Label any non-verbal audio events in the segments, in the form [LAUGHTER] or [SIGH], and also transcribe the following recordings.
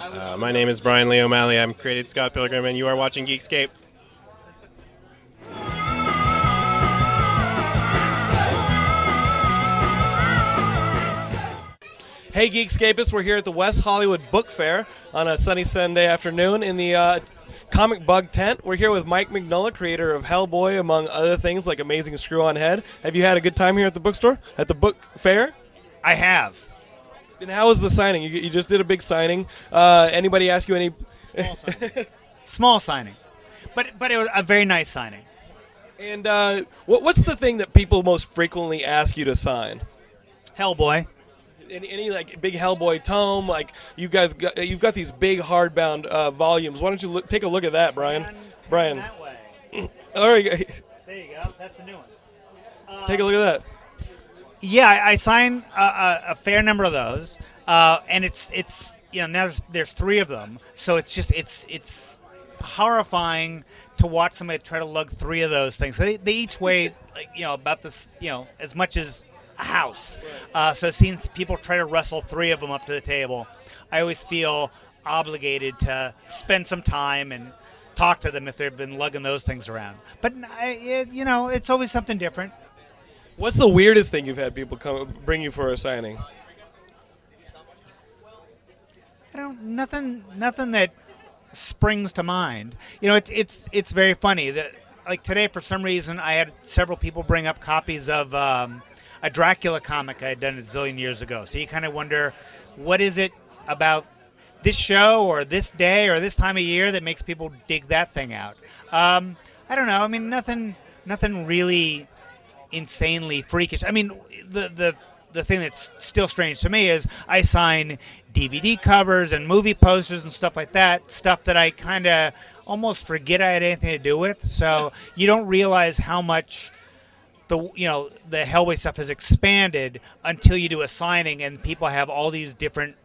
Uh, my name is Bryan Lee O'Malley. I'm created Scott Pilgrim, and you are watching Geekscape. Hey, Geekscapists, we're here at the West Hollywood Book Fair on a sunny Sunday afternoon in the uh, Comic Bug tent. We're here with Mike Mignola, creator of Hellboy, among other things like Amazing Screw on Head. Have you had a good time here at the bookstore, at the book fair? I have. And how was the signing? You, you just did a big signing. Uh, anybody ask you any? Small [LAUGHS] signing. Small signing. But, but it was a very nice signing. And uh, what, what's the thing that people most frequently ask you to sign? Hellboy. Any, any like big Hellboy tome? Like you guys, got, you've got these big hardbound uh, volumes. Why don't you look, take a look at that, Brian? Brian. That way. [LAUGHS] All right, There you go. That's the new one. take a look at that. Yeah, I, I sign a, a, a fair number of those, uh, and it's it's you know now there's, there's three of them, so it's just it's it's horrifying to watch somebody try to lug three of those things. They, they each weigh [LAUGHS] like you know about this you know as much as a house. Uh, so seeing people try to wrestle three of them up to the table, I always feel obligated to spend some time and talk to them if they've been lugging those things around. But you know, it's always something different. What's the weirdest thing you've had people come bring you for a signing? I don't nothing nothing that springs to mind. You know, it's it's it's very funny that like today for some reason I had several people bring up copies of um, a Dracula comic I had done a zillion years ago. So you kind of wonder what is it about this show or this day or this time of year that makes people dig that thing out. Um, I don't know. I mean, nothing nothing really insanely freakish. I mean, the the the thing that's still strange to me is I sign DVD covers and movie posters and stuff like that, stuff that I kind of almost forget I had anything to do with. So [LAUGHS] you don't realize how much the you know the Hellboy stuff has expanded until you do a signing and people have all these different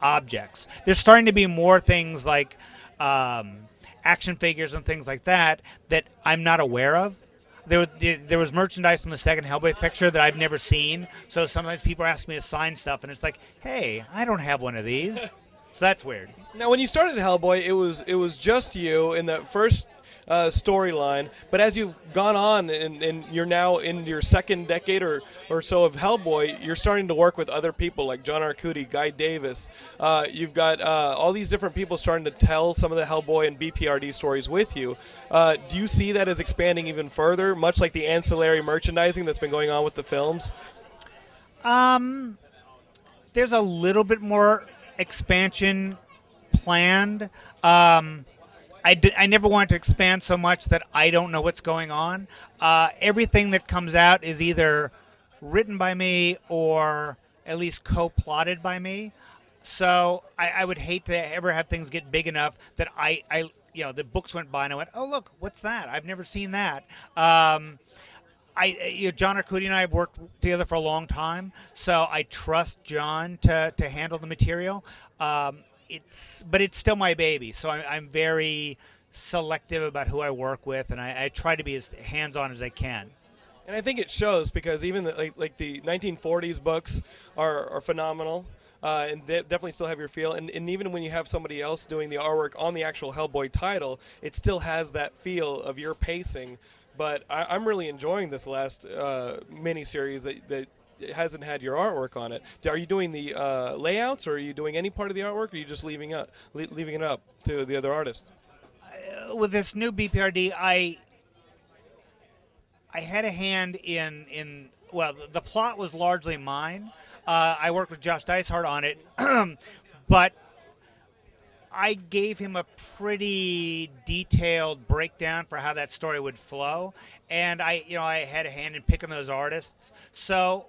objects. There's starting to be more things like um, action figures and things like that that I'm not aware of. There, there was merchandise from the second Hellboy picture that I've never seen. So sometimes people ask me to sign stuff, and it's like, hey, I don't have one of these. So that's weird. Now, when you started Hellboy, it was it was just you in the first uh, storyline. But as you've gone on and, and you're now in your second decade or, or so of Hellboy, you're starting to work with other people like John Arcudi, Guy Davis. Uh, you've got uh, all these different people starting to tell some of the Hellboy and BPRD stories with you. Uh, do you see that as expanding even further, much like the ancillary merchandising that's been going on with the films? Um, there's a little bit more expansion planned. Um, I, I never wanted to expand so much that I don't know what's going on. Uh, everything that comes out is either written by me or at least co-plotted by me. So I, I would hate to ever have things get big enough that I, I, you know, the books went by and I went, oh look, what's that? I've never seen that. Um, I, you know, John Arcudi and I have worked together for a long time, so I trust John to, to handle the material. Um, it's but it's still my baby, so I'm, I'm very selective about who I work with, and I, I try to be as hands on as I can. And I think it shows because even the, like, like the 1940s books are, are phenomenal. Uh, and they definitely still have your feel. And, and even when you have somebody else doing the artwork on the actual Hellboy title, it still has that feel of your pacing. But I, am really enjoying this last uh, mini series that, that hasn't had your artwork on it. Are you doing the uh, layouts, or are you doing any part of the artwork, or are you just leaving up, leaving it up to the other artist? Uh, with this new BPRD, I I had a hand in in well, the, plot was largely mine. Uh, I worked with Josh Dysart on it, [CLEARS THROAT] but I gave him a pretty detailed breakdown for how that story would flow, and I, you know, I had a hand in picking those artists. So,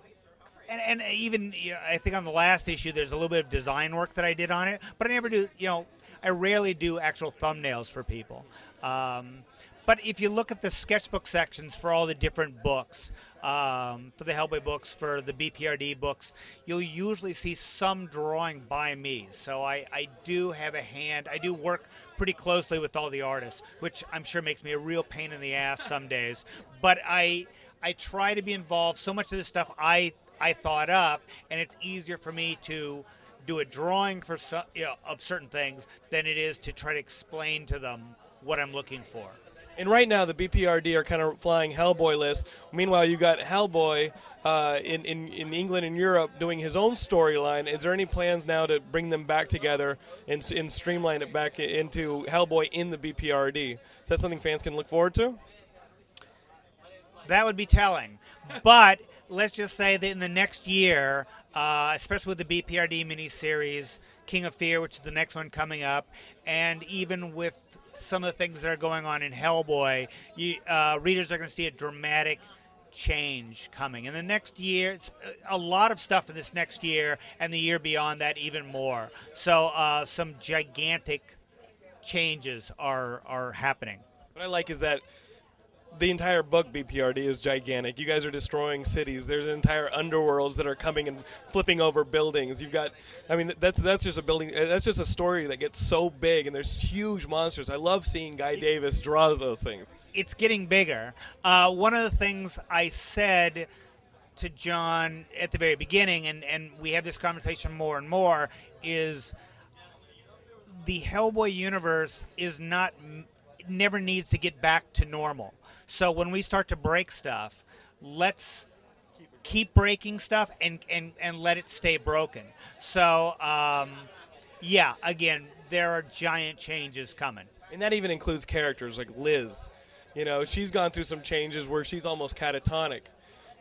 and, and even you know, I think on the last issue, there's a little bit of design work that I did on it, but I never do. You know, I rarely do actual thumbnails for people. Um, but if you look at the sketchbook sections for all the different books, um, for the Hellboy books, for the BPRD books, you'll usually see some drawing by me. So I, I do have a hand. I do work pretty closely with all the artists, which I'm sure makes me a real pain in the ass some days. But I I try to be involved. So much of this stuff I I thought up, and it's easier for me to do a drawing for some, you know, of certain things than it is to try to explain to them what I'm looking for. And right now, the BPRD are kind of flying Hellboy list. Meanwhile, you got Hellboy uh, in, in, in England and Europe doing his own storyline. Is there any plans now to bring them back together and, and streamline it back into Hellboy in the BPRD? Is that something fans can look forward to? That would be telling. But let's just say that in the next year, uh, especially with the BPRD miniseries, King of Fear, which is the next one coming up, and even with some of the things that are going on in Hellboy, you, uh, readers are going to see a dramatic change coming. In the next year, it's a lot of stuff in this next year, and the year beyond that, even more. So, uh, some gigantic changes are, are happening. What I like is that the entire book BPRD is gigantic. You guys are destroying cities. There's entire underworlds that are coming and flipping over buildings. You've got, I mean, that's that's just a building. That's just a story that gets so big, and there's huge monsters. I love seeing Guy Davis draw those things. it's getting bigger. Uh, one of the things I said to John at the very beginning, and, and we have this conversation more and more, is the Hellboy universe is not never needs to get back to normal. So when we start to break stuff, let's keep breaking stuff and and and let it stay broken. So um, yeah, again, there are giant changes coming. And that even includes characters like Liz. You know, she's gone through some changes where she's almost catatonic.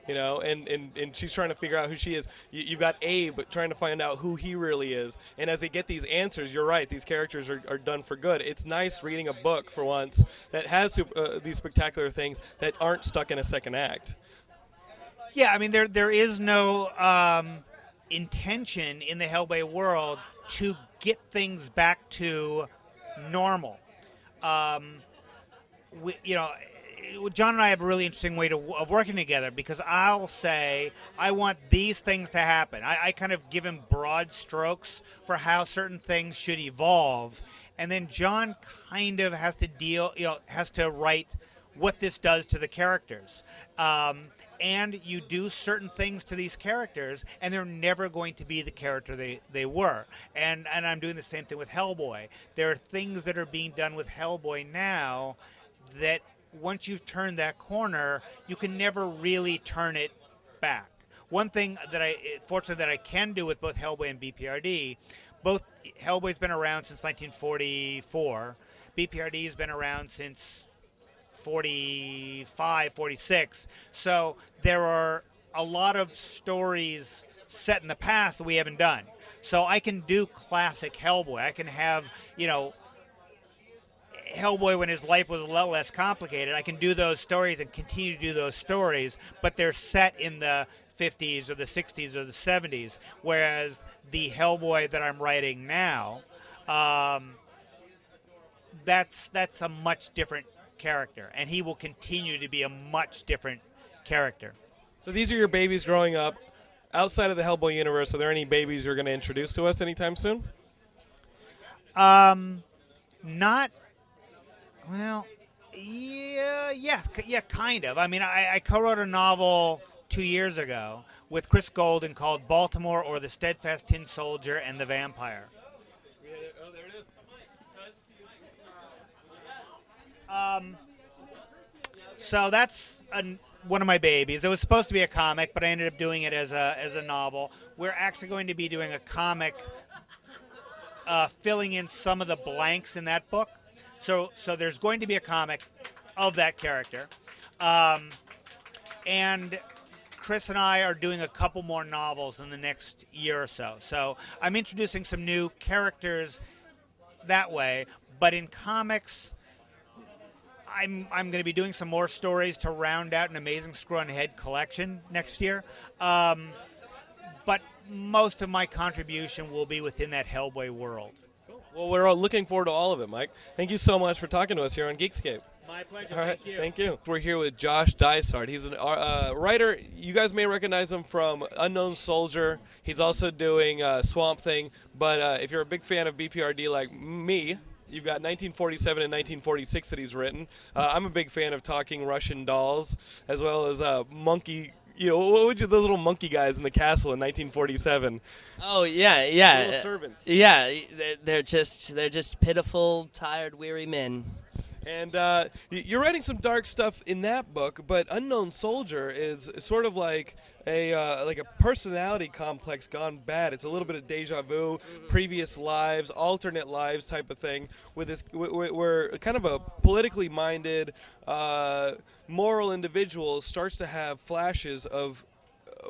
You know, and, and, and she's trying to figure out who she is. You, you've got Abe trying to find out who he really is. And as they get these answers, you're right, these characters are, are done for good. It's nice reading a book for once that has uh, these spectacular things that aren't stuck in a second act. Yeah, I mean there there is no um, intention in the Hellboy world to get things back to normal. Um, we, you know, John and I have a really interesting way to, of working together because I'll say I want these things to happen. I, I kind of give him broad strokes for how certain things should evolve, and then John kind of has to deal, you know, has to write what this does to the characters. Um, and you do certain things to these characters, and they're never going to be the character they, they were. And and I'm doing the same thing with Hellboy. There are things that are being done with Hellboy now that once you've turned that corner, you can never really turn it back. One thing that I, fortunately, that I can do with both Hellboy and BPRD, both Hellboy's been around since 1944. BPRD has been around since 45, 46. So there are a lot of stories set in the past that we haven't done. So I can do classic Hellboy. I can have, you know, Hellboy when his life was a lot less complicated. I can do those stories and continue to do those stories, but they're set in the 50s or the 60s or the 70s. Whereas the Hellboy that I'm writing now, um, that's that's a much different character, and he will continue to be a much different character. So these are your babies growing up. Outside of the Hellboy universe, are there any babies you're going to introduce to us anytime soon? Um, not well. Yeah, yes, yeah, kind of. I mean, I, I co-wrote a novel two years ago with Chris Golden called "Baltimore" or "The Steadfast Tin Soldier and the Vampire." oh, there it is. Um, so that's an, one of my babies. It was supposed to be a comic, but I ended up doing it as a as a novel. We're actually going to be doing a comic, uh, filling in some of the blanks in that book. So so there's going to be a comic of that character, um, and Chris and I are doing a couple more novels in the next year or so. So I'm introducing some new characters that way, but in comics. I'm I'm going to be doing some more stories to round out an amazing Screw on Head collection next year. Um, but most of my contribution will be within that Hellboy world. Well, we're all looking forward to all of it, Mike. Thank you so much for talking to us here on Geekscape. My pleasure. All right, Thank you. thank you. We're here with Josh Dysart. He's a uh, writer. You guys may recognize him from Unknown Soldier. He's also doing uh, Swamp Thing. But uh, if you're a big fan of BPRD like me, you've got 1947 and 1946 that he's written. Uh, I'm a big fan of Talking Russian Dolls, as well as uh, Monkey you know, what would you those little monkey guys in the castle in 1947? Oh yeah, yeah. Little servants. Yeah, they're, they're just they're just pitiful, tired, weary men. And uh, you're writing some dark stuff in that book, but Unknown Soldier is sort of like a uh, like a personality complex gone bad. It's a little bit of deja vu, previous lives, alternate lives type of thing. With this, wh- wh- where kind of a politically minded, uh, moral individual starts to have flashes of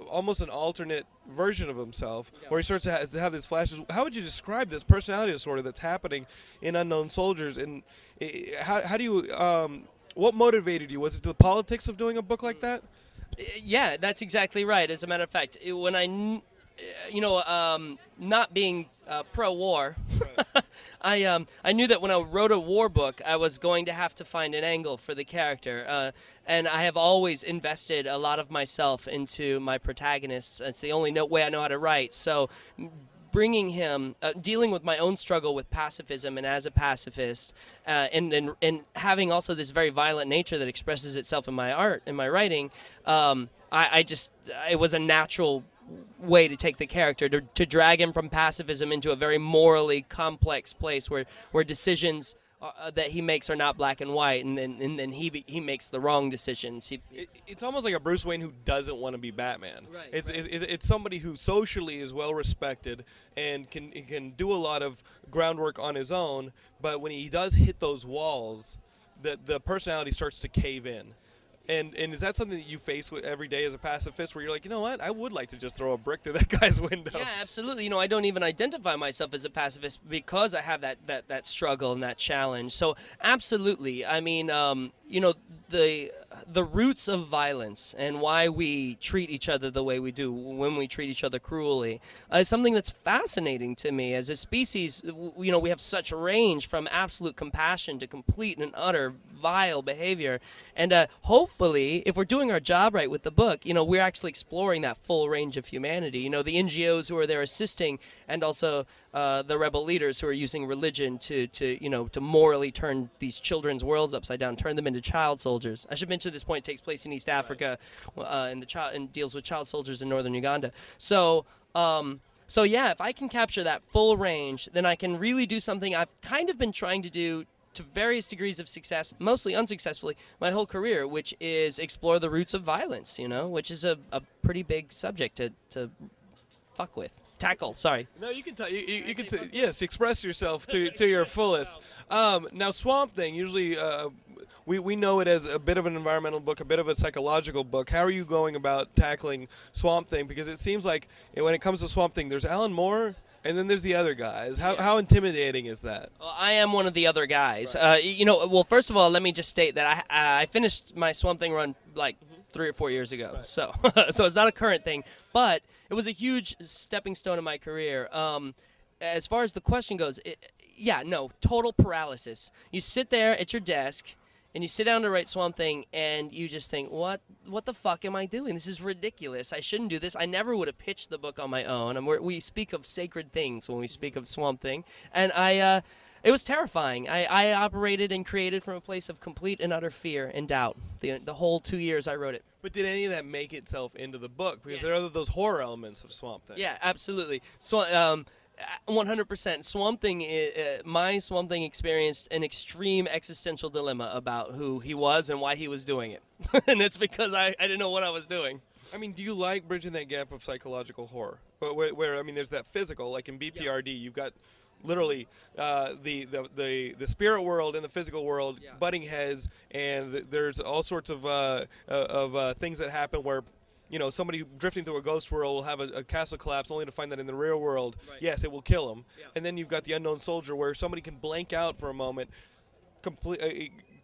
almost an alternate version of himself, where he starts to, ha- to have these flashes. How would you describe this personality disorder that's happening in Unknown Soldiers? And how, how do you, um, what motivated you? Was it the politics of doing a book like that? Uh, Yeah, that's exactly right. As a matter of fact, it- when I, kn- you know, um, not being uh, pro-war, [LAUGHS] I um, I knew that when I wrote a war book, I was going to have to find an angle for the character, uh, and I have always invested a lot of myself into my protagonists. It's the only no- way I know how to write. So. Bringing him, uh, dealing with my own struggle with pacifism and as a pacifist, uh, and, and and having also this very violent nature that expresses itself in my art, in my writing, um, I, I just it was a natural way to take the character to, to drag him from pacifism into a very morally complex place where where decisions uh, that he makes are not black and white, and then and then he be, he makes the wrong decisions. He, It, it's almost like a Bruce Wayne who doesn't want to be Batman. Right, it's, right. It, it's somebody who socially is well respected and can can do a lot of groundwork on his own, but when he does hit those walls, the the personality starts to cave in. And, and is that something that you face with every day as a pacifist, where you're like, you know what, I would like to just throw a brick through that [LAUGHS] guy's window? Yeah, absolutely. You know, I don't even identify myself as a pacifist because I have that that, that struggle and that challenge. So, absolutely. I mean, um, you know, the the roots of violence and why we treat each other the way we do when we treat each other cruelly uh, is something that's fascinating to me as a species. You know, we have such range from absolute compassion to complete and utter vile behavior, and uh, hopefully, if we're doing our job right with the book, you know, we're actually exploring that full range of humanity. You know, the NGOs who are there assisting, and also uh, the rebel leaders who are using religion to, to, you know, to morally turn these children's worlds upside down, turn them into child soldiers. I should mention this point takes place in East Africa, uh, and the child and deals with child soldiers in northern Uganda. So. Um, so yeah, if I can capture that full range, then I can really do something I've kind of been trying to do to various degrees of success, mostly unsuccessfully, my whole career, which is explore the roots of violence, you know, which is a, a pretty big subject to, to fuck with. Tackle, sorry. No, you can tell. You, you, you can say, yes, express yourself to, to your fullest. Um, now, Swamp Thing. Usually, uh, we we know it as a bit of an environmental book, a bit of a psychological book. How are you going about tackling Swamp Thing? Because it seems like when it comes to Swamp Thing, there's Alan Moore, and then there's the other guys. How how intimidating is that? Well, I am one of the other guys. Uh, you know, well, first of all, let me just state that I I finished my Swamp Thing run like three or four years ago, so [LAUGHS] so it's not a current thing, but it was a huge stepping stone in my career. Um, as far as the question goes, it, yeah, no, total paralysis. You sit there at your desk. And you sit down to write Swamp Thing, and you just think, "What? What the fuck am I doing? This is ridiculous. I shouldn't do this. I never would have pitched the book on my own." And we speak of sacred things when we speak of Swamp Thing, and I, uh, it was terrifying. I, I operated and created from a place of complete and utter fear and doubt. The the whole two years I wrote it. But did any of that make itself into the book? Because Yeah. there are those horror elements of Swamp Thing. Yeah, absolutely. So, um, 100%. Swamp Thing, uh, my Swamp Thing experienced an extreme existential dilemma about who he was and why he was doing it. [LAUGHS] and it's because I, I didn't know what I was doing. I mean, do you like bridging that gap of psychological horror? Where, where, where I mean, there's that physical, like in BPRD, you've got literally uh, the, the, the, the spirit world and the physical world Yeah. butting heads, and th- there's all sorts of, uh, uh, of uh, things that happen where. You know, somebody drifting through a ghost world will have a, a castle collapse, only to find that in the real world, Right. yes, it will kill them. Yeah. And then you've got the unknown soldier, where somebody can blank out for a moment, complete, uh,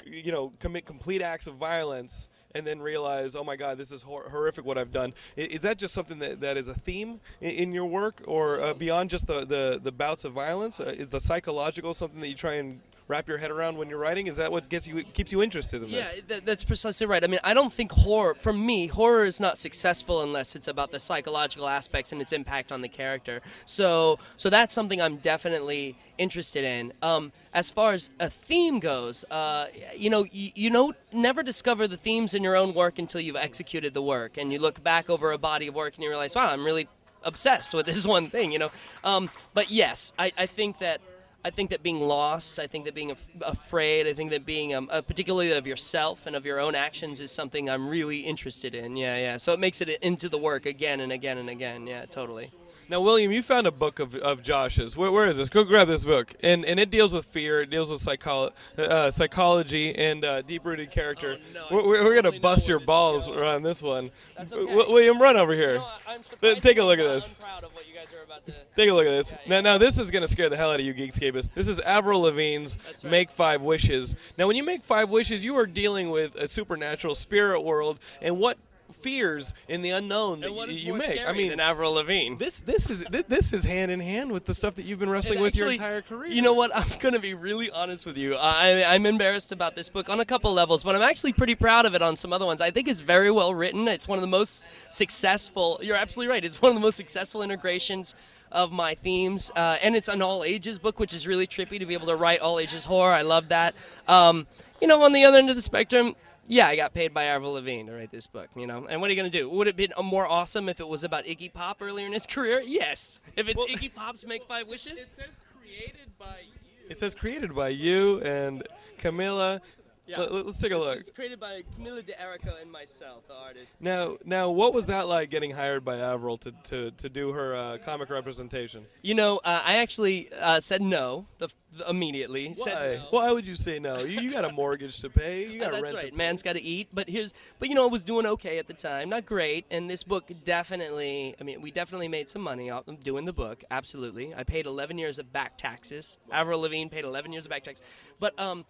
you know, commit complete acts of violence, and then realize, oh my God, this is hor- horrific what I've done. Is that just something that, that is a theme in, in your work, or uh, beyond just the, the, the bouts of violence? Uh, is the psychological something that you try and wrap your head around when you're writing? Is that what gets you keeps you interested in Yeah, this? that, that's precisely right. I mean, I don't think horror, for me, horror is not successful unless it's about the psychological aspects and its impact on the character. So, so that's something I'm definitely interested in. Um, as far as a theme goes, uh, you know, you, you know, never discover the themes in your own work until you've executed the work, and you look back over a body of work and you realize, wow, I'm really obsessed with this [LAUGHS] one thing, you know. Um, but yes, I, I think that I think that being lost, I think that being af- afraid, I think that being um, uh, particularly of yourself and of your own actions is something I'm really interested in. Yeah, yeah. So it makes it into the work again and again and again. Yeah, totally. Now, William, you found a book of, of Josh's. Where, where is this? Go grab this book, and and it deals with fear. It deals with psycholo- uh, psychology and uh, deep-rooted character. Oh, no, we're, we're, gonna bust your balls going. around this one. Okay. W- William, run over here. I'm take a look at this. I'm proud of what you guys are about to. [LAUGHS] Take a look at this. Yeah, Now, yeah. now this is gonna scare the hell out of you, Geekscapists. This is Avril Lavigne's right. "Make Five Wishes." Now, when you make five wishes, you are dealing with a supernatural spirit world and what fears in the unknown that And what y- you make. I mean, than Avril Lavigne. this this is thi- this is hand in hand with the stuff that you've been wrestling with your actually, entire career. You know what? I'm going to be really honest with you. I, I'm embarrassed about this book on a couple levels, but I'm actually pretty proud of it on some other ones. I think it's very well written. It's one of the most successful. You're absolutely right. It's one of the most successful integrations of my themes, uh, and it's an all ages book, which is really trippy to be able to write all ages horror. I love that. Um, you know, on the other end of the spectrum. Yeah, I got paid by Avril Lavigne to write this book, you know. And what are you going to do? Would it have been more awesome if it was about Iggy Pop earlier in his [LAUGHS] career? Yes. If it's Well- Iggy Pop's Make Five [LAUGHS] Wishes? It says created by you. It says created by you and Camilla. Yeah. Let, us take a look. It's created by Camilla d'Errico and myself, the artist. Now, now, what was that like getting hired by Avril to, to, to do her uh, comic representation? You know, uh, I actually uh, said no the, the- immediately. Why? Said no. Why would you say no? You, you got a mortgage to pay. You Uh, got that's rent right. to pay. Man's got to eat. But here's, but you know, I was doing okay at the time. Not great. And this book definitely, I mean, we definitely made some money off of doing the book. Absolutely. I paid 11 years of back taxes. Avril Lavigne paid 11 years of back taxes. But um,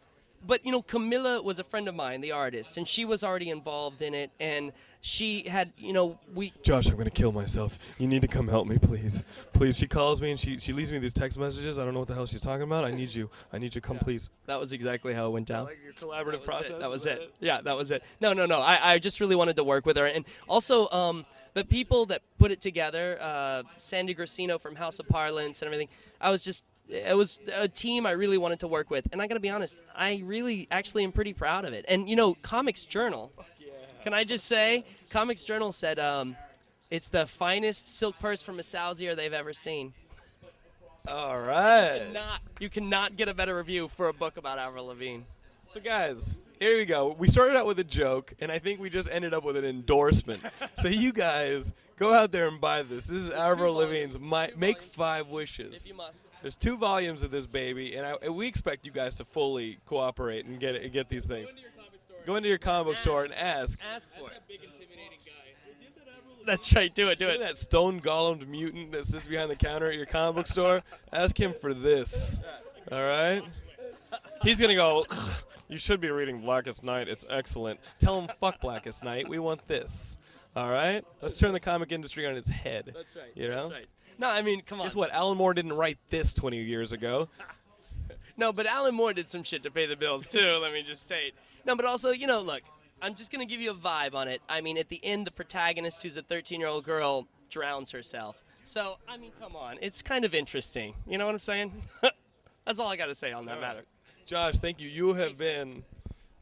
but you know, Camilla was a friend of mine, the artist, and she was already involved in it. And she had, you know, we Josh, I'm gonna kill myself. You need to come help me, please. Please. She calls me and she, she leaves me these text messages. I don't know what the hell she's talking about. I need you. I need you. Come, please. that was exactly how it went down. Like your collaborative That process. It. That was that it. Yeah, that was it. No, no, no. I, I just really wanted to work with her, and also um, the people that put it together, uh, Sandy Gracino from House of Parlance and everything. I was just. It was a team I really wanted to work with, and I got to be honest, I really actually am pretty proud of it. And you know, Comics Journal. Can I just say, Comics Journal said um, it's the finest silk purse from a Salzier they've ever seen. All right. Not, you cannot get a better review for a book about Avril Lavigne. So, guys, here we go. We started out with a joke, and I think we just ended up with an endorsement. [LAUGHS] so, you guys go out there and buy this. This is Avril Lavigne's. My, Make volumes. Five Wishes. If you must. There's two volumes of this baby, and, I, and we expect you guys to fully cooperate and get it, get these things. Go into your comic book store and ask. Ask for it. Big intimidating guy. Is it that That's right. Do it. Do it. that stone golemed mutant that sits behind the counter at your comic book store. Ask him for this. All right? He's going to go, "Ugh, You should be reading Blackest Night. It's excellent. Tell them fuck Blackest Night. We want this. All right? Let's turn the comic industry on its head. That's right. You know? That's right. No, I mean, come on. Guess what? Alan Moore didn't write this 20 years ago. [LAUGHS] No, but Alan Moore did some shit to pay the bills too. [LAUGHS] let me just state. No, but also, you know, look, I'm just gonna give you a vibe on it. I mean, at the end, the protagonist, who's a 13-year-old girl, drowns herself. So, I mean, come on, it's kind of interesting. You know what I'm saying? [LAUGHS] That's all I got to say on that matter. Josh, thank you. You have been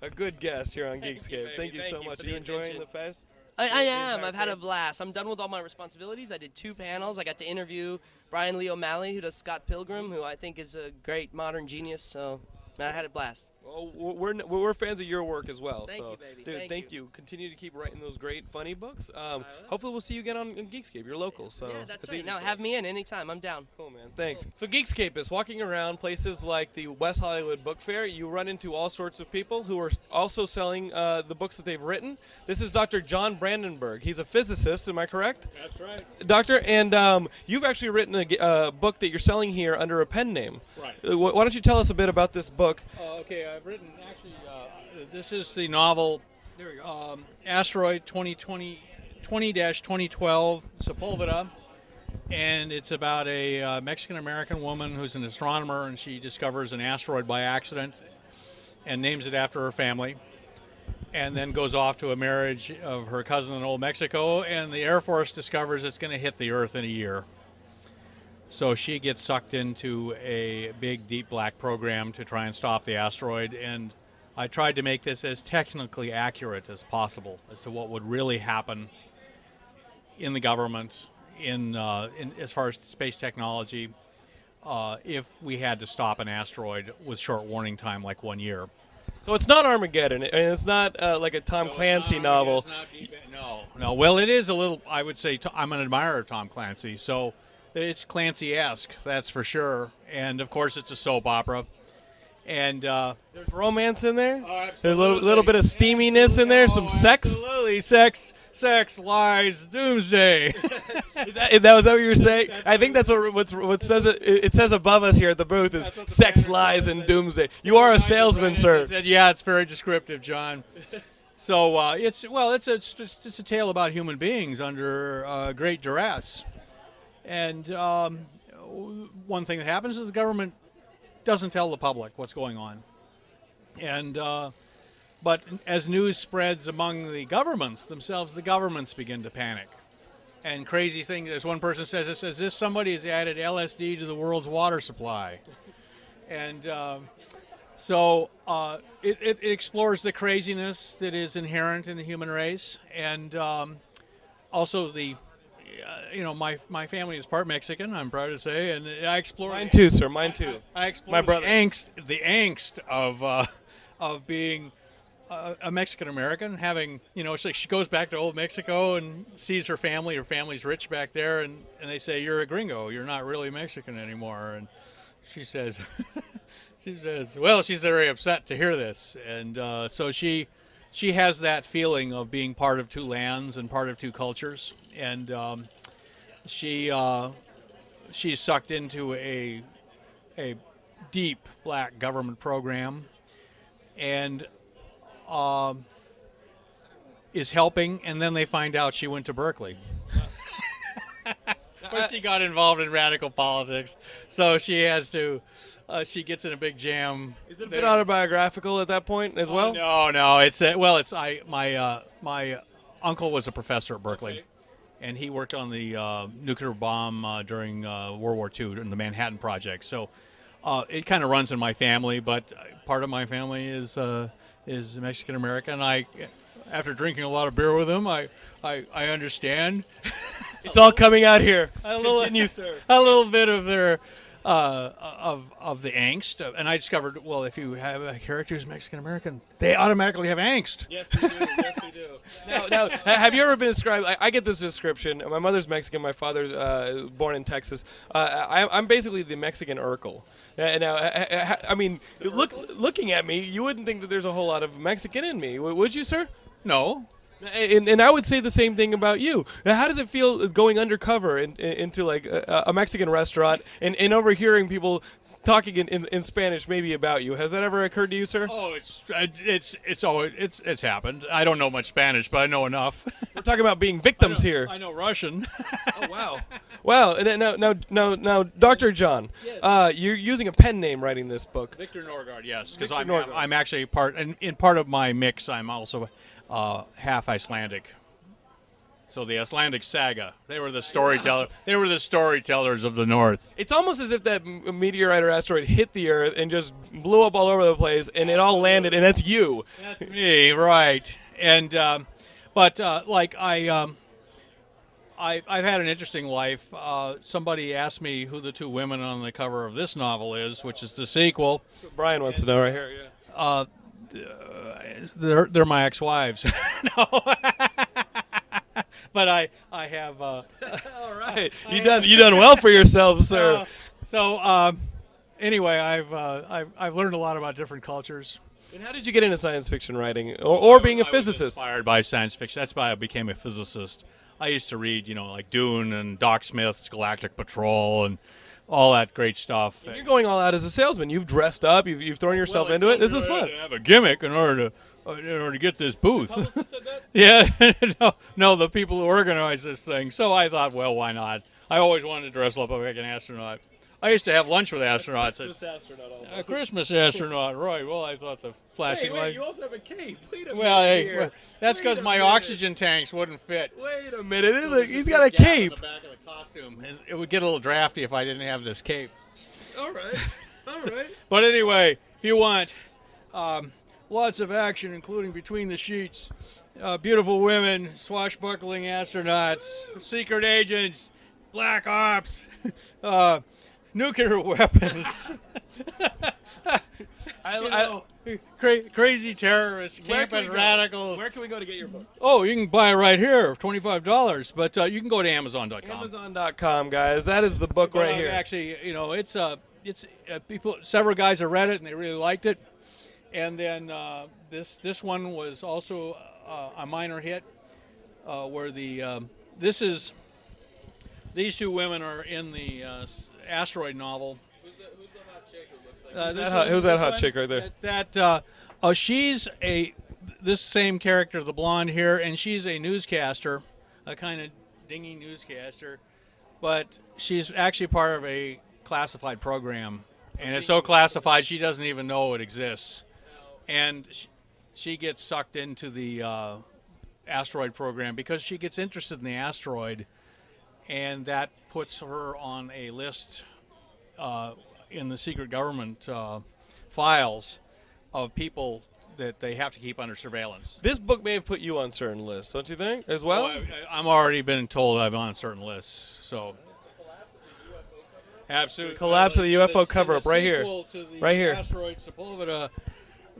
a good guest here on Thank you, Geekscape. Thank you Thank so you much. for Are you enjoying attention. the fest? I, I am. I've had a blast. I'm done with all my responsibilities. I did two panels. I got to interview Bryan Lee O'Malley, who does Scott Pilgrim, who I think is a great modern genius. So I had a blast. Well, we're, we're, we're fans of your work as well. Thank so, you, baby. dude, Thank thank you. you. Continue to keep writing those great, funny books. Um, will. hopefully, we'll see you again on, on Geekscape. You're local, so yeah, that's it's right. Now have me in anytime. I'm down. Cool, man. Thanks. So, Geekscape is walking around places like the West Hollywood Book Fair. You run into all sorts of people who are also selling uh, the books that they've written. This is Dr. John Brandenburg. He's a physicist. Am I correct? That's right. Doctor, and um, you've actually written a uh, book that you're selling here under a pen name. Right. Uh, why don't you tell us a bit about this book? Uh, okay, I've written actually. Uh, this is the novel. There we go. Um, Asteroid 2020 20-2012 Sepulveda, and it's about a uh, Mexican American woman who's an astronomer, and she discovers an asteroid by accident and names it after her family. And then goes off to a marriage of her cousin in Old Mexico, and the Air Force discovers it's going to hit the Earth in a year. So she gets sucked into a big, deep black program to try and stop the asteroid. And I tried to make this as technically accurate as possible as to what would really happen in the government, in, uh, in as far as space technology, uh, if we had to stop an asteroid with short warning time, like one year. So it's not Armageddon, and it's not uh, like a Tom Clancy novel. No, no. Well, it is a little. I would say i I'm an admirer of Tom Clancy, so it's Clancy-esque, that's for sure. And of course, it's a soap opera. And uh, There's romance in there. Oh, There's a little, little bit of steaminess in there, some Oh, sex. Absolutely, sex, sex, lies, doomsday. [LAUGHS] Is that, is that, what you were saying? I think that's what what's, what says it, it says above us here at the booth is sex, lies, and doomsday. You are a salesman, sir. said, yeah, it's very descriptive, John. So uh, it's well, it's a it's, it's a tale about human beings under uh, great duress, and um, one thing that happens is the government doesn't tell the public what's going on, and uh, but as news spreads among the governments themselves, the governments begin to panic. And crazy thing, as one person says, it's as if somebody has added LSD to the world's water supply. And um, so uh, it, it, it explores the craziness that is inherent in the human race, and um, also the, uh, you know, my my family is part Mexican. I'm proud to say, and I explore Mine too, sir. Mine too. I explore My the brother. angst, the angst of uh, of being a, a Mexican American, having you know, she, she goes back to old Mexico and sees her family. Her family's rich back there, and and they say you're a gringo. You're not really Mexican anymore. And she says, [LAUGHS] she says, well, she's very upset to hear this, and uh, so she she has that feeling of being part of two lands and part of two cultures, and um, she uh, she's sucked into a a deep black government program and um, is helping, and then they find out she went to Berkeley. [LAUGHS] but she got involved in radical politics, so she has to. Uh, she gets in a big jam. Is it a there. bit autobiographical at that point as well? No, no. It's uh, well, it's I my uh, my uncle was a professor at Berkeley, Okay. and he worked on the uh, nuclear bomb uh, during uh, World War II in the Manhattan Project. So uh, it kind of runs in my family, but part of my family is uh, is Mexican American. I after drinking a lot of beer with him, I I, I understand [LAUGHS] It's all coming out here. a little, Continue, sir. a little bit of their uh, of of the angst. And I discovered, well, if you have a character who's Mexican American, they automatically have angst. Yes, we do. Yes, we do. [LAUGHS] Now, now, have you ever been described? I, I get this description. My mother's Mexican. My father's uh, born in Texas. Uh, I, I'm basically the Mexican Urkel. Uh, now, I, I, I mean, look, looking at me, you wouldn't think that there's a whole lot of Mexican in me, would you, sir? No, And, and I would say the same thing about you. How does it feel going undercover in, in, into like a, a Mexican restaurant and, and overhearing people talking in, in, in Spanish maybe about you? Has that ever occurred to you, sir? oh, it's it's it's always it's it's happened. I don't know much Spanish, but I know enough. We're talking about being [LAUGHS] victims here. I know Russian. Oh [LAUGHS] wow, wow! Now, now, now, now, Doctor John, uh, you're using a pen name writing this book. Victor Norgard, yes, because I'm Norgard. I'm actually part and in part of my mix. I'm also uh, half Icelandic. So the Icelandic saga, they were the storyteller. They were the storytellers of the North. It's almost as if that m- meteorite or asteroid hit the Earth and just blew up all over the place, and it all landed, and that's you. That's me, right? And um, but uh, like I, um, I, I've had an interesting life. Uh, somebody asked me who the two women on the cover of this novel is, which is the sequel. That's Brian wants to know right here. Yeah. Uh, they're they're my ex-wives. [LAUGHS] no. but I I have uh, [LAUGHS] All right, [LAUGHS] you done you done well for yourself, sir. uh, so um, anyway I've, uh, I've I've learned a lot about different cultures. And how did you get into science fiction writing, or, or being a I was physicist? inspired by science fiction. That's why I became a physicist. I used to read, you know, like Dune and Doc Smith's Galactic Patrol and all that great stuff. You're going all out as a salesman. You've dressed up. You've, you've thrown yourself Well, into it. This is had fun. to have a gimmick in order to uh, in order to get this booth. said that? [LAUGHS] yeah, [LAUGHS] no, no, the people who organize this thing. So I thought, well, why not? I always wanted to dress up like an astronaut. I used to have lunch with astronauts. This astronaut. A Christmas [LAUGHS] astronaut, right? Well, I thought the flashing Hey, wait, light. you also have a cape. Wait a Well, minute hey, well, that's because my minute. oxygen tanks wouldn't fit. Wait a minute. This is a- he's got a Gap in cape. Costume. It would get a little drafty if I didn't have this cape. All right. All [LAUGHS] right. But anyway, if you want um, lots of action, including between the sheets, uh, beautiful women, swashbuckling astronauts, secret agents, black ops, [LAUGHS] uh, nuclear [LAUGHS] weapons, [LAUGHS] I, you I, cra- crazy terrorists, where can we campus radicals. Where can we go to get your book? Oh, you can buy it right here, twenty-five dollars. But uh, you can go to Amazon.com. Amazon.com, guys. That is the book But right here. Actually, you know, it's uh, it's uh, people. Several guys have read it and they really liked it. And then uh, this this one was also uh, a minor hit, uh, where the um, this is these two women are in the uh, asteroid novel. Uh, Who's this that hot- one- who's that hot one, chick right there? That, that uh, oh, she's a this same character, the blonde here, and she's a newscaster, a kind of dingy newscaster, but she's actually part of a classified program, and it's so classified she doesn't even know it exists, and she, she gets sucked into the uh, asteroid program because she gets interested in the asteroid, and that puts her on a list uh, in the secret government uh, files of people that they have to keep under surveillance. This book may have put you on certain lists, don't you think? As well. I, I'm already been told I'm on certain lists, so. Absolutely. Collapse of the UFO cover-up, right here. sequel to the Right here. Asteroid Sepulveda,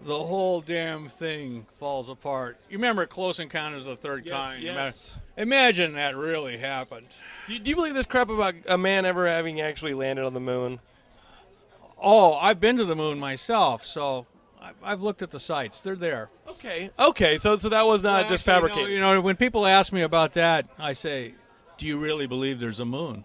the whole damn thing falls apart. You remember Close Encounters of the Third Yes, Kind? yes. Imagine that really happened. Do you, do you believe this crap about a man ever having actually landed on the moon? Oh, I've been to the moon myself, so I've looked at the sites. They're there. Okay. Okay. So so that was not Well, just fabricated. You know, you know, when people ask me about that, I say, "Do you really believe there's a moon?"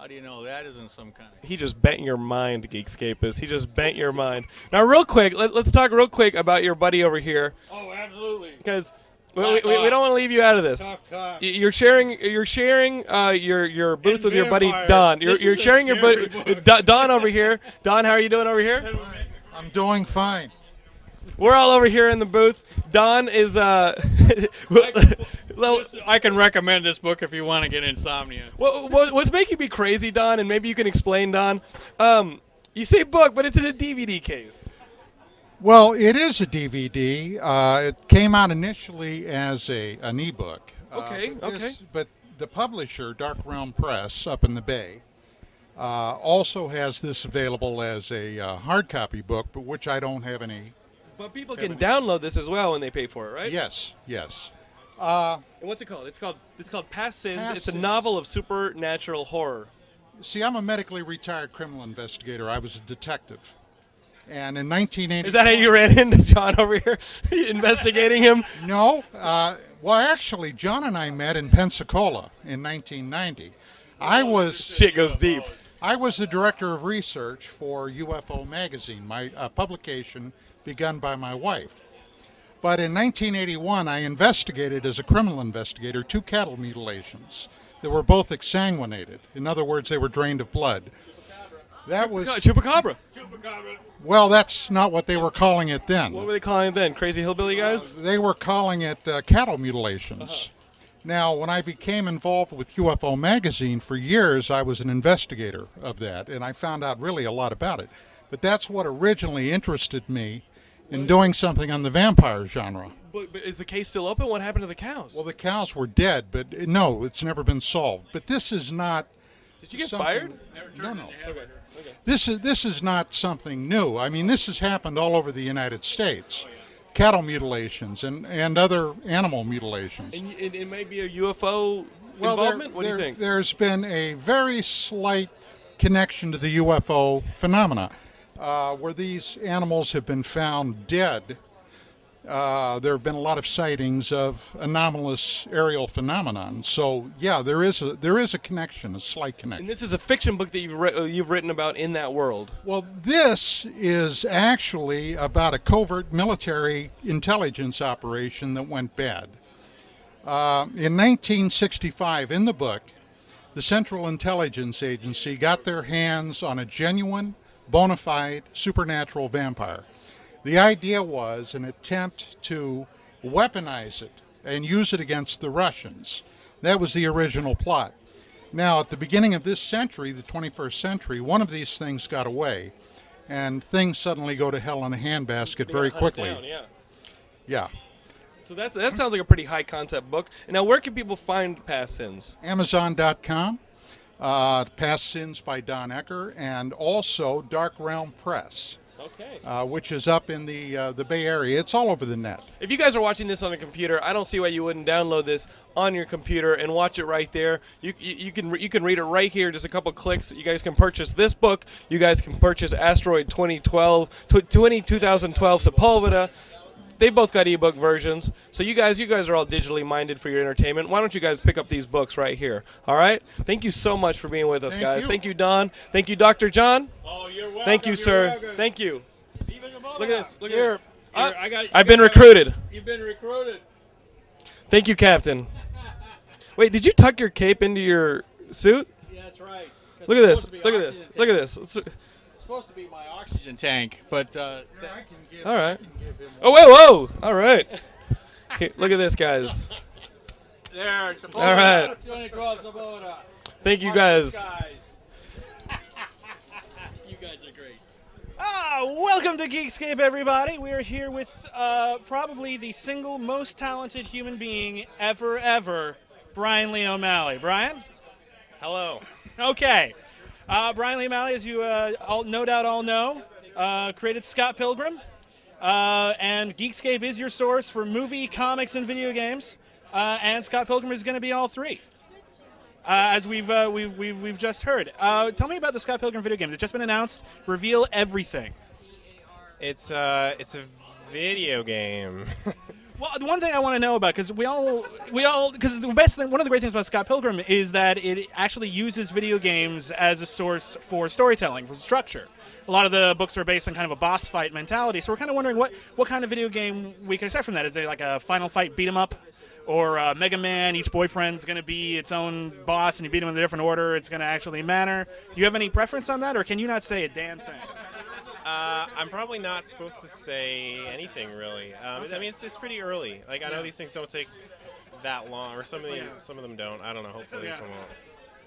How do you know that isn't some kind of? He just bent your mind, Geekscapist. He just bent your mind. Now, real quick, let, us talk real quick about your buddy over here, Oh, absolutely. because we, we, we don't want to leave you out of this. Talk, talk. You're sharing. You're sharing uh, your your booth And with your buddy vampires. Don. You're, This you're is a sharing your scary buddy book. Don, Don over here. Don, how are you doing over here? I'm doing fine. We're all over here in the booth. Don is uh. [LAUGHS] [LAUGHS] well, I can recommend this book if you want to get insomnia. what, what, what's making me crazy, Don, and maybe you can explain, Don. Um, you say book, but it's in a DVD case. Well, it is a DVD. Uh, it came out initially as a an ebook. Uh, Okay, but this- okay. But the publisher, Dark Realm Press, up in the Bay, uh, also has this available as a uh, hard copy book, but which I don't have any. But people can download this as well when they pay for it, right? Yes, yes. And what's it called? It's called it's called Past Sins. Past it's a Sins. novel of supernatural horror. See, I'm a medically retired criminal investigator. I was a detective, and in 1980. Is that how you ran into John over here, [LAUGHS] investigating him? No. Uh, well, actually, John and I met in Pensacola in 1990. I was Shit goes deep. I was the director of research for UFO Magazine, my uh, publication begun by my wife. But in 1981, I investigated as a criminal investigator two cattle mutilations that were both exsanguinated. In other words, they were drained of blood. That was Chupacabra. well. That's not what they were calling it then. What were they calling it then? Crazy hillbilly guys? They were calling it uh, cattle mutilations. Now, when I became involved with UFO Magazine for years, I was an investigator of that, and I found out really a lot about it. But that's what originally interested me in doing something on the vampire genre. But, but is the case still open? What happened to the cows? Well, the cows were dead, but no, it's never been solved. But this is not. Did you get fired? No, no. Okay. Okay. This is this is not something new. I mean, this has happened all over the United States. Cattle mutilations and, and other animal mutilations. And it, it may be a UFO Well, there- involvement. what do you there- think? There's been a very slight connection to the UFO phenomena, uh, where these animals have been found dead. Uh, there have been a lot of sightings of anomalous aerial phenomenon. So yeah, there is a there is a connection, a slight connection. And this is a fiction book that you've re- uh, you've written about in that world. Well, this is actually about a covert military intelligence operation that went bad. Uh, in 1965, in the book, the Central Intelligence Agency got their hands on a genuine, bona fide supernatural vampire. The idea was an attempt to weaponize it and use it against the Russians. That was the original plot. Now, at the beginning of this century, the 21st century, one of these things got away, and things suddenly go to hell in a handbasket very quickly. down, yeah. Yeah. So that's that sounds like a pretty high concept book. Now, where can people find Past Sins? Amazon.com, uh, Past Sins by Don Ecker, and also Dark Realm Press, Okay. uh, which is up in the uh, the Bay Area. It's all over the net. If you guys are watching this on a computer, I don't see why you wouldn't download this on your computer and watch it right there. You, you, you can re- you can read it right here, just a couple clicks. You guys can purchase this book. You guys can purchase Asteroid 2012, tw- 20, 2012 Sepulveda. They both got ebook versions. So you guys, you guys are all digitally minded for your entertainment. Why don't you guys pick up these books right here? All right. Thank you so much for being with us, Thank guys. you. Thank you, Don. Thank you, Dr. John. Oh, you're welcome. Thank you, sir. welcome. Thank you. Look at this. Look at Here, this. Uh, I got. I've you been got- recruited. You've been recruited. Thank you, Captain. [LAUGHS] Wait, did you tuck your cape into your suit? Yeah, that's right. Look at this. Look at this. Look at this. It's- It's supposed to be my oxygen tank, but uh, All right. Oh, whoa, whoa. All right. [LAUGHS] Here, look at this, guys. there. It's All right. Sabota. Thank you, guys. [LAUGHS] you guys are great. Ah, welcome to Geekscape, everybody. We're here with uh, probably the single most talented human being ever, ever, Bryan Lee O'Malley. Bryan? Hello. Okay. Uh, Bryan Lee O'Malley, as you uh, all, no doubt all know, uh, created Scott Pilgrim. Uh, and Geekscape is your source for movie, comics, and video games. Uh, and Scott Pilgrim is going to be all three. Uh, as we've, we've, we've, we've just heard. Tell me about the Scott Pilgrim video game. It's just been announced. Reveal everything. It's it's a video game. [LAUGHS] Well, the one thing I want to know about because we all we all because the best thing, one of the great things about Scott Pilgrim is that it actually uses video games as a source for storytelling, for structure. A lot of the books are based on kind of a boss fight mentality, so we're kind of wondering what what kind of video game we can expect from that. Is it like a Final Fight beat 'em up? Or uh, Mega Man, each boyfriend's going to be its own boss, and you beat them in a different order. It's going to actually matter. Do you have any preference on that, or can you not say a damn thing? Uh, I'm probably not supposed to say anything really. Um, I mean, it's, it's pretty early. Like I know these things don't take that long, or some of them some of them don't. I don't know. Hopefully this one won't.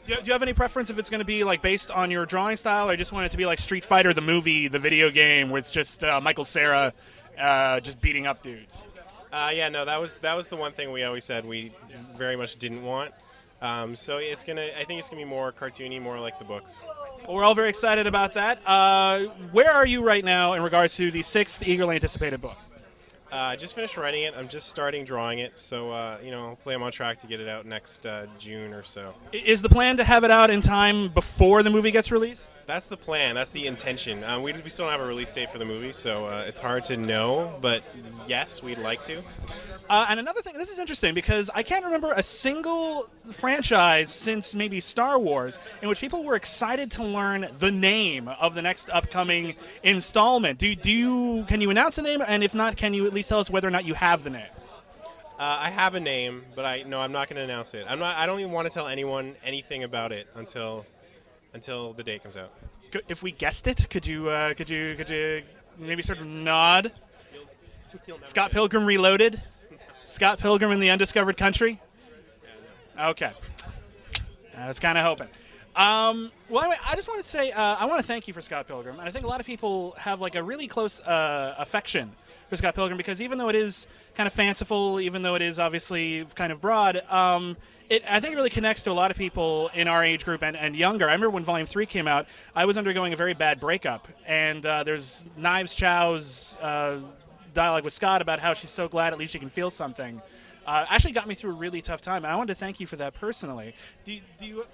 Do you, do you have any preference if it's going to be like based on your drawing style, or just want it to be like Street Fighter, the movie, the video game, where it's just uh, Michael Cera uh, just beating up dudes? Uh, yeah, no, that was that was the one thing we always said we very much didn't want. Um, so it's gonna. I think it's gonna be more cartoony, more like the books. Well, we're all very excited about that. Uh, where are you right now in regards to the sixth eagerly anticipated book? Uh, I just finished writing it. I'm just starting drawing it. So uh, you know, hopefully I'm on track to get it out next uh, June or so. Is the plan to have it out in time before the movie gets released? That's the plan. That's the intention. Um, we, we still don't have a release date for the movie, so uh, it's hard to know. But yes, we'd like to. Uh, and another thing, this is interesting because I can't remember a single franchise since maybe Star Wars in which people were excited to learn the name of the next upcoming installment. Do, do you can you announce the name? And if not, can you at least tell us whether or not you have the name? Uh, I have a name, but I no, I'm not going to announce it. I'm not. I don't even want to tell anyone anything about it until until the date comes out. If we guessed it, could you uh, could you could you maybe sort of nod? Scott Pilgrim Reloaded. Scott Pilgrim in the Undiscovered Country. Okay, I was kind of hoping. Um, well, anyway, I just want to say uh, I want to thank you for Scott Pilgrim, and I think a lot of people have like a really close uh, affection for Scott Pilgrim because even though it is kind of fanciful, even though it is obviously kind of broad, um, it I think it really connects to a lot of people in our age group and, and younger. I remember when Volume Three came out, I was undergoing a very bad breakup, and uh, there's Knives Chau's uh, dialogue with Scott about how she's so glad at least she can feel something. Uh, actually got me through a really tough time, and I wanted to thank you for that personally. Do, do you?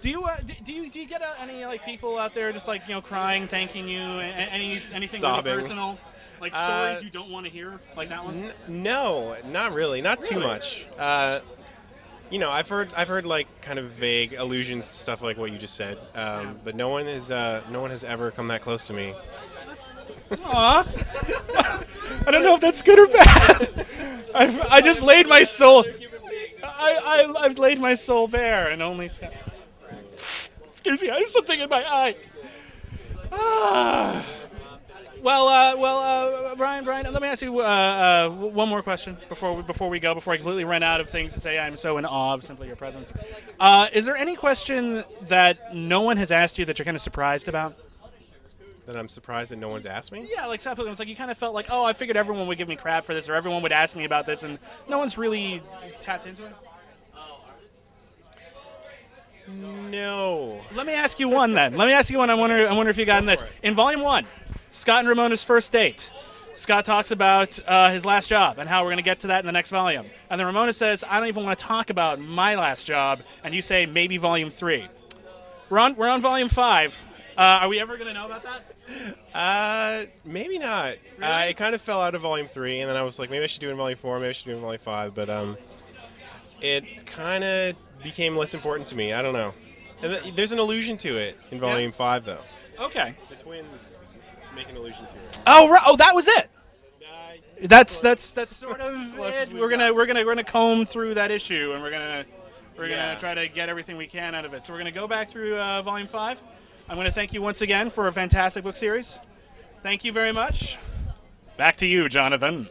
Do you, uh, do, you do you get uh, any like people out there just like you know crying, thanking you, any anything really personal, like Uh, stories you don't want to hear, like that one? N- no, not really. Not too much. Uh, you know, I've heard I've heard like kind of vague allusions to stuff like what you just said, um, but no one is uh, no one has ever come that close to me. Aw. [LAUGHS] I don't know if that's good or bad. I've, I just laid my soul. I, I, I've laid my soul bare and only said. Excuse me, I have something in my eye. Ah. Well, uh, well, uh, Bryan, Bryan, let me ask you uh, uh, one more question before we, before we go, before I completely run out of things to say. I'm so in awe of simply your presence. Uh, is there any question that no one has asked you that you're kind of surprised about? That I'm surprised that no one's asked me. Yeah, like Pilgrim. It's like you kind of felt like, oh, I figured everyone would give me crap for this, or everyone would ask me about this, and no one's really tapped into it. No. Let me ask you one then. Let me ask you one. I wonder. I wonder if you got in this. In Volume One, Scott and Ramona's first date. Scott talks about uh, his last job and how we're going to get to that in the next volume. And then Ramona says, "I don't even want to talk about my last job." And you say, "Maybe Volume 3. We're on. We're on Volume Five. Uh, are we ever going to know about that? Uh, maybe not. Uh, it kind of fell out of volume three, and then I was like, maybe I should do it in volume four, maybe I should do it in volume five, but um, it kind of became less important to me. I don't know. And th- there's an allusion to it in volume five, though. Okay. The twins make an allusion to it. Oh, right. oh, that was it. That's that's that's [LAUGHS] sort of it. we've We're gonna we're gonna we're gonna comb through that issue, and we're gonna we're Yeah. gonna try to get everything we can out of it. So we're gonna go back through uh, volume five. I'm gonna thank you once again for a fantastic book series. Thank you very much. Back to you, Jonathan.